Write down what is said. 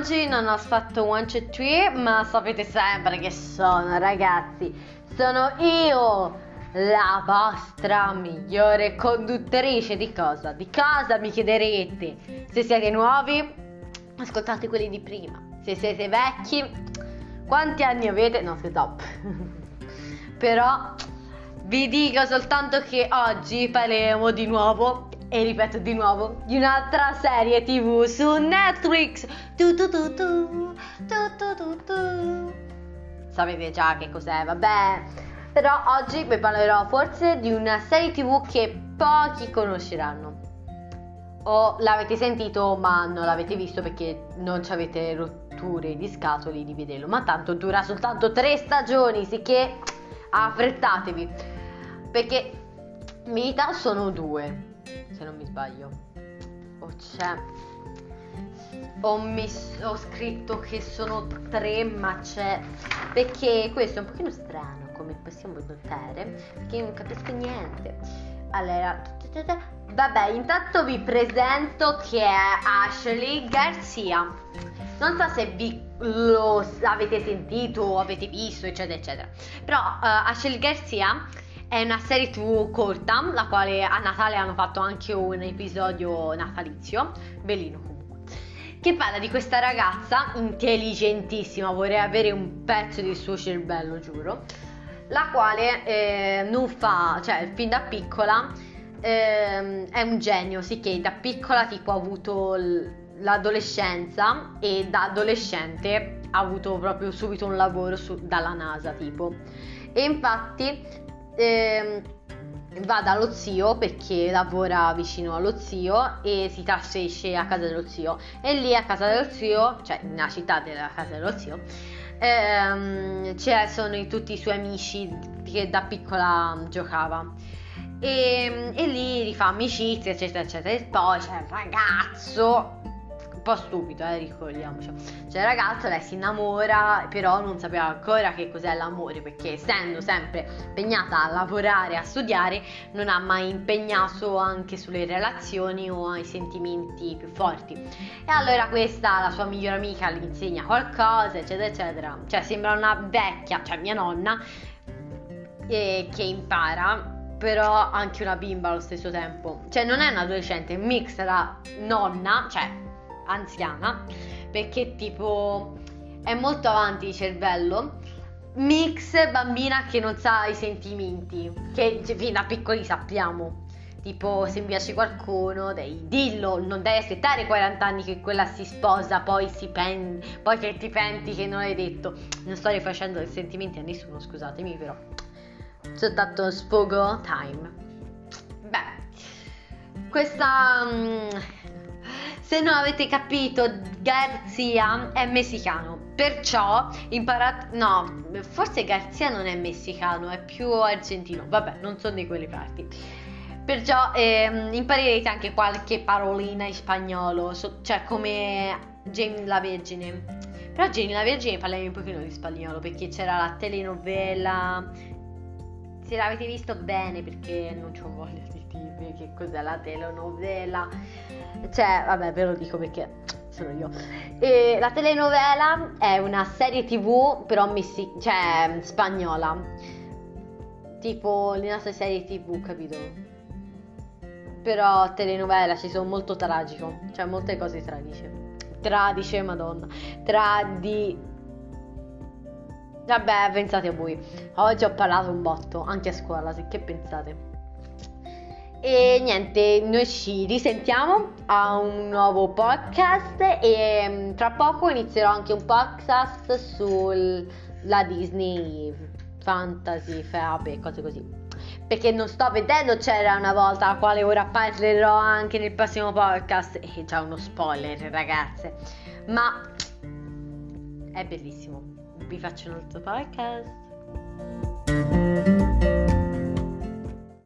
oggi non ho fatto one, two, three, ma sapete sempre che sono, ragazzi. Sono io, la vostra migliore conduttrice di cosa? Di cosa mi chiederete? Se siete nuovi, ascoltate quelli di prima. Se siete vecchi, quanti anni avete? No, stop. Però vi dico soltanto che oggi parleremo di nuovo e ripeto di nuovo di un'altra serie tv su Netflix. Tu, tu, tu, tu, tu, tu, tu, Sapete già che cos'è, vabbè. Però oggi vi parlerò forse di una serie tv che pochi conosceranno. O l'avete sentito ma non l'avete visto perché non ci avete rotture di scatoli di vederlo. Ma tanto dura soltanto tre stagioni, sicché affrettatevi. Perché in verità sono due se non mi sbaglio. O c'è. Ho, messo, ho scritto che sono tre, ma c'è. Perché questo è un pochino strano, come possiamo notare. Perché non capisco niente. Allora, vabbè, intanto vi presento che è Ashley Garcia. Non so se vi lo avete sentito o avete visto, eccetera, eccetera. Però uh, Ashley Garcia è una serie tv corta, la quale a Natale hanno fatto anche un episodio natalizio, bellino comunque, che parla di questa ragazza intelligentissima, vorrei avere un pezzo del suo cervello, giuro, la quale eh, non fa, cioè fin da piccola eh, è un genio, sì che da piccola tipo ha avuto l'adolescenza e da adolescente ha avuto proprio subito un lavoro su, dalla NASA tipo. E infatti eh, va dallo zio perché lavora vicino allo zio e si trasferisce a casa dello zio e lì a casa dello zio, cioè nella città della casa dello zio, ehm, sono tutti i suoi amici che da piccola giocava. E, e lì rifà amicizia, eccetera, eccetera. E poi c'è il ragazzo un po' stupido, eh, ricordiamoci. Cioè, il ragazzo lei si innamora, però non sapeva ancora che cos'è l'amore, perché essendo sempre impegnata a lavorare, a studiare, non ha mai impegnato anche sulle relazioni o ai sentimenti più forti. E allora questa, la sua migliore amica, le insegna qualcosa, eccetera, eccetera. Cioè, sembra una vecchia, cioè mia nonna, eh, che impara però anche una bimba allo stesso tempo. Cioè non è un adolescente, è un mix tra nonna, cioè anziana perché tipo è molto avanti di cervello mix bambina che non sa i sentimenti che fin da piccoli sappiamo. Tipo se mi piace qualcuno devi dillo non devi aspettare 40 anni che quella si sposa poi si penti poi che ti penti che non hai detto. Non sto rifacendo i sentimenti a nessuno scusatemi però soltanto sfogo time. Beh questa um, se non avete capito, Garzia è messicano, perciò imparate... No, forse Garzia non è messicano, è più argentino. Vabbè, non sono di quelle parti. Perciò ehm, imparerete anche qualche parolina in spagnolo, so, cioè come Jane la Vergine. Però Jane la Vergine parliamo un pochino di spagnolo perché c'era la telenovela. Se l'avete visto bene perché non c'ho voglia di dire che cos'è la telenovela cioè, vabbè, ve lo dico perché sono io. E la telenovela è una serie tv, però messi- cioè, spagnola. Tipo le nostre serie tv, capito? Però telenovela ci sono molto tragico, cioè molte cose tragiche. Tradice, madonna. Tradi... Vabbè, pensate a voi. Oggi ho parlato un botto, anche a scuola, se che pensate? E niente, noi ci risentiamo a un nuovo podcast e mm, tra poco inizierò anche un podcast sulla Disney Fantasy, vabbè, cose così. Perché non sto vedendo c'era una volta a quale ora parlerò anche nel prossimo podcast. E già uno spoiler, ragazze. Ma è bellissimo. vi faccio un altro podcast.